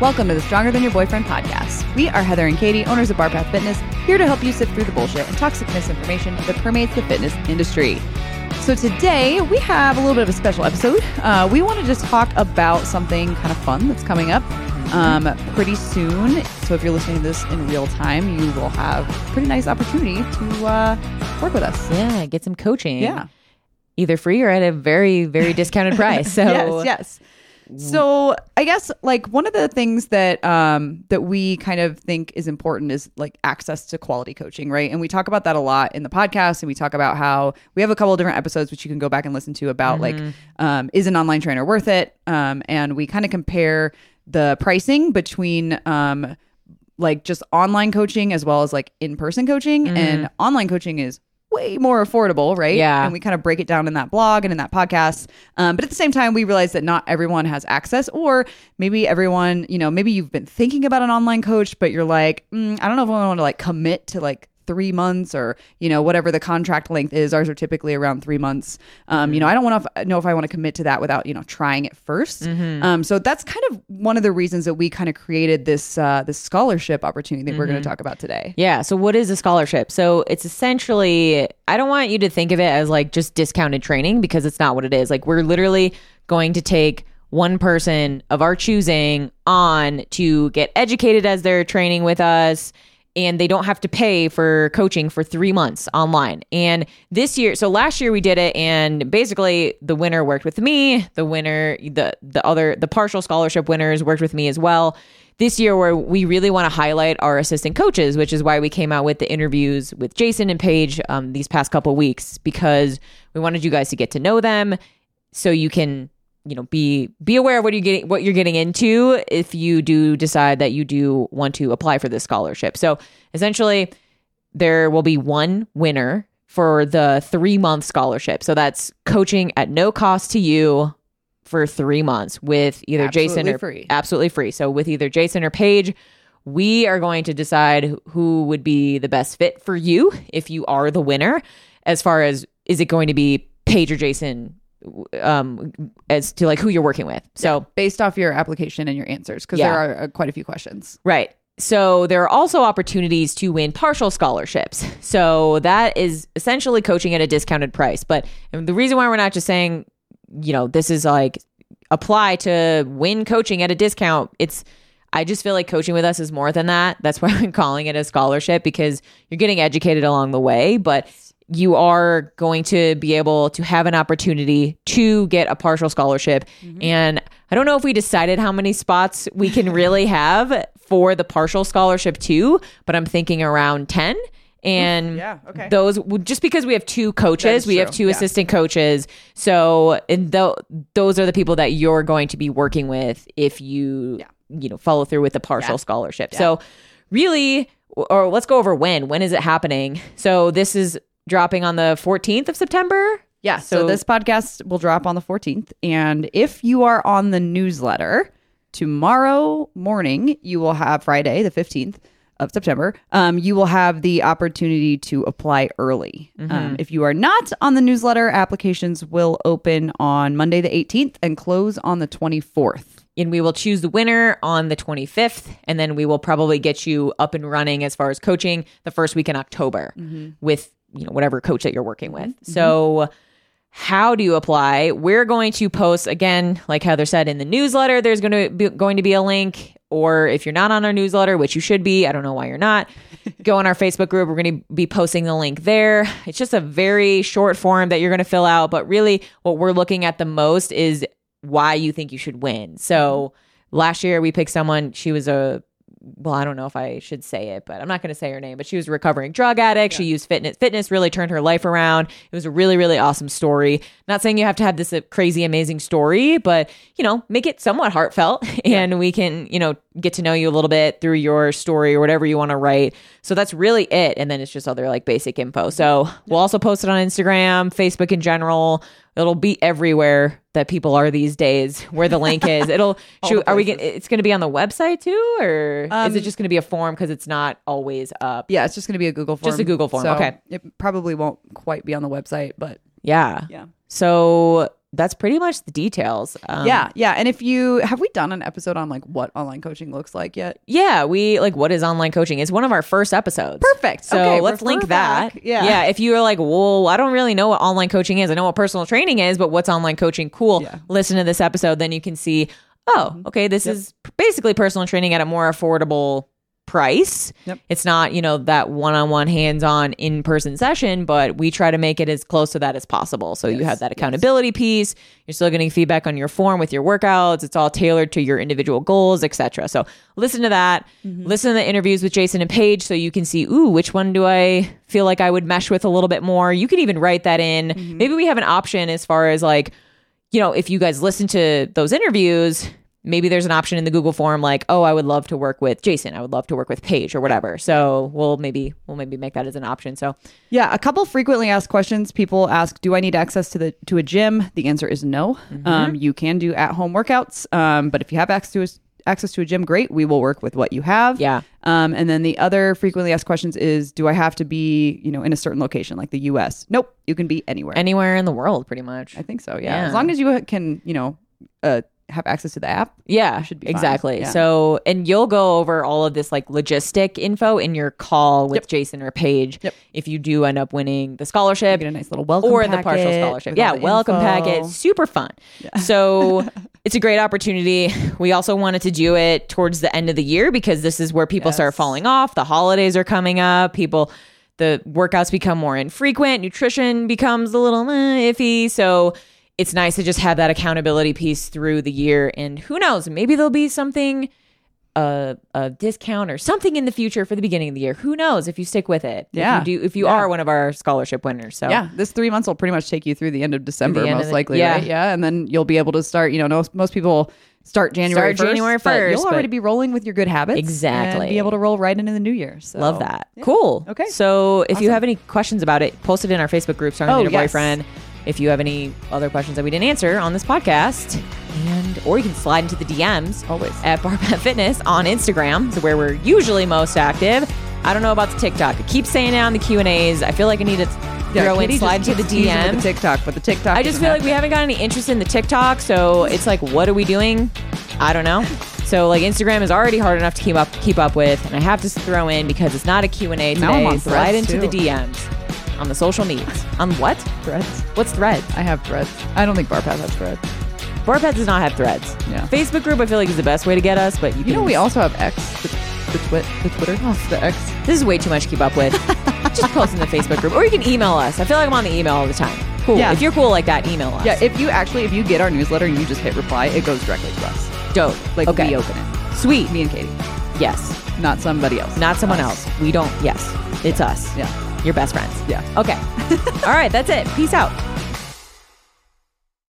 Welcome to the Stronger Than Your Boyfriend podcast. We are Heather and Katie, owners of Barpath Fitness, here to help you sift through the bullshit and toxic misinformation that permeates the fitness industry. So today we have a little bit of a special episode. Uh, we want to just talk about something kind of fun that's coming up um, pretty soon. So if you're listening to this in real time, you will have a pretty nice opportunity to uh, work with us. Yeah, get some coaching. Yeah. Either free or at a very, very discounted price. So yes, yes. So I guess like one of the things that um that we kind of think is important is like access to quality coaching, right? And we talk about that a lot in the podcast, and we talk about how we have a couple of different episodes which you can go back and listen to about like um, is an online trainer worth it? Um, and we kind of compare the pricing between um like just online coaching as well as like in person coaching, and online coaching is way more affordable, right? Yeah. And we kind of break it down in that blog and in that podcast. Um, but at the same time, we realize that not everyone has access, or maybe everyone, you know, maybe you've been thinking about an online coach, but you're like, mm, I don't know if I want to like commit to like three months or you know whatever the contract length is ours are typically around three months um, you know i don't want to know if i want to commit to that without you know trying it 1st um, so that's kind of one of the reasons that we kind of created this uh, this scholarship opportunity that we're going to talk about today Yeah. So, what is a scholarship? So, it's essentially, I don't want you to think of it as like just discounted training because it's not what it is. Like, we're literally going to take one person of our choosing on to get educated as they're training with us. And they don't have to pay for coaching for three months online. And this year, so last year we did it, and basically the winner worked with me. The winner, the the other, the partial scholarship winners worked with me as well this year where we really want to highlight our assistant coaches which is why we came out with the interviews with jason and paige um, these past couple weeks because we wanted you guys to get to know them so you can you know be be aware of what you're getting what you're getting into if you do decide that you do want to apply for this scholarship so essentially there will be one winner for the three month scholarship so that's coaching at no cost to you for three months with either Jason or free. absolutely free. So with either Jason or Paige, we are going to decide who would be the best fit for you if you are the winner. As far as is it going to be Paige or Jason, um, as to like who you're working with. So based off your application and your answers because Yeah. there are uh, quite a few questions Right. So there are also opportunities to win partial scholarships. So that is essentially coaching at a discounted price. But the reason why we're not just saying, you know, this is like apply to win coaching at a discount, it's I just feel like coaching with us is more than that. That's why I'm calling it a scholarship because you're getting educated along the way, but you are going to be able to have an opportunity to get a partial scholarship. And I don't know if we decided how many spots we can really have for the partial scholarship too, but I'm thinking around 10. And Yeah, okay. those just because we have two coaches, we have two yeah. assistant coaches. So, and tho- those are the people that you're going to be working with if you, you know, follow through with the partial scholarship. So, really, or let's go over when. When is it happening? So, this is dropping on the 14th of September. Yeah. So, So- this podcast will drop on the 14th. And if you are on the newsletter, tomorrow morning, you will have Friday, the 15th of September, um, you will have the opportunity to apply early. Um, if you are not on the newsletter, applications will open on Monday, the 18th and close on the 24th. and we will choose the winner on the 25th and then we will probably get you up and running as far as coaching the first week in october with you know whatever coach that you're working with. Mm-hmm. So how do you apply? We're going to post again like heather said in the newsletter there's going to be going to be a link. Or if you're not on our newsletter which you should be i don't know why you're not go on our facebook group. We're going to be posting the link there. It's just a very short form that you're going to fill out but really what we're looking at the most is why you think you should win. So mm-hmm. last year we picked someone, she was a well, I don't know if I should say it, but I'm not going to say her name, but she was a recovering drug addict. She used fitness. Fitness really turned her life around. It was a really, really awesome story. Not saying you have to have this uh, crazy, amazing story, but, you know, make it somewhat heartfelt and we can, you know, get to know you a little bit through your story or whatever you want to write. So that's really it. And then it's just other like basic info. So we'll also post it on Instagram, Facebook in general. It'll be everywhere that people are these days. Where the link is, it'll. shoot, are we? Gonna, it's going to be on the website too, or is it um, just going to be a form because it's not always up? Yeah, it's just going to be a Google form. Just a Google form, So okay. It probably won't quite be on the website, but Yeah. yeah. So that's pretty much the details. Um, yeah, yeah. And if you have we done an episode on like what online coaching looks like yet? Yeah, we like what is online coaching? It's one of our first episodes. Perfect. So Okay, let's link that. Yeah. Yeah. If you're like, whoa, I don't really know what online coaching is. I know what personal training is, but what's online coaching? Cool. Yeah. Listen to this episode. Then you can see, oh, okay, this is basically personal training at a more affordable price. Yep. It's not, you know, that one on one hands on in person session, but we try to make it as close to that as possible. So you have that accountability piece. You're still getting feedback on your form with your workouts. It's all tailored to your individual goals, etc. So listen to that. Mm-hmm. Listen to the interviews with Jason and Paige so you can see, ooh, which one do I feel like I would mesh with a little bit more? You can even write that in. Mm-hmm. Maybe we have an option as far as like, you know, if you guys listen to those interviews, maybe there's an option in the Google form like, oh, I would love to work with Jason. I would love to work with Paige or whatever. So we'll maybe we'll maybe make that as an option. So Yeah, a couple frequently asked questions. People ask, "Do I need access to the to a gym?" The answer is no. Mm-hmm. Um, you can do at home workouts, um, but if you have access to a, access to a gym, great. We will work with what you have. Yeah. Um, and then the other frequently asked questions is, "Do I have to be, you know, in a certain location, like the U.S.?" Nope, you can be anywhere. anywhere in the world, pretty much. I think so. Yeah. Yeah. as long as you can, you know, uh, have access to the app. Yeah, should be exactly. Yeah. So, and you'll go over all of this like logistic info in your call with Jason or Paige. Yep. If you do end up winning the scholarship, Get a nice little welcome or the partial scholarship. Yeah, welcome info. packet. Super fun. So it's a great opportunity. We also wanted to do it towards the end of the year because this is where people start falling off. The holidays are coming up. People, the workouts become more infrequent. Nutrition becomes a little eh, iffy. So it's nice to just have that accountability piece through the year. And who knows, maybe there'll be something a, a discount or something in the future for the beginning of the year. Who knows if you stick with it? Yeah. If you do, if you Yeah. are one of our scholarship winners. So Yeah, this three months will pretty much take you through the end of December, end of most the- likely, yeah. right? Yeah, and then you'll be able to start. You know, most, most people start January Start 1st, January 1st, You'll already be rolling with your good habits, Exactly. and be able to roll right into the new year. So Love that. Cool. Okay. So if you have any questions about it, post it in our Facebook group, Starting Oh, Your yes. Boyfriend. If you have any other questions that we didn't answer on this podcast, and or you can slide into the DMs Always. at Barpath Fitness on Instagram, so where we're usually most active. I don't know about the TikTok. I keep saying it on the Q and A's. I feel like I need to throw in, Katie slide to the teasing the TikTok, but the TikTok. I just feel like we haven't got any interest in the TikTok, so it's like, what are we doing? I don't know. So like Instagram is already hard enough to keep up keep up with, and I have to throw in because it's not a Q and A Now I'm today. on Slide into the. DMs on the social medias. on what? Threads. What's Threads? I have threads. I don't think Barpath has threads. Barpath does not have Threads. Yeah. Facebook group I feel like is the best way to get us, but you, You can know, we also have X, the, the twit, the Twitter, house the X. this is way too much to keep up with. Just post in the Facebook group, or you can email us. I feel like I'm on the email all the time. Cool. Yeah. If you're cool like that, email us. Yeah, if you actually if you get our newsletter and you just hit reply, it goes directly to us. dope. Like okay. we open it. Sweet. Me and Katie, Yes. not somebody else. Not someone Us. else. We don't. Yes. It's us. Yeah. Your best friends. Yeah. Okay. All right. That's it. Peace out.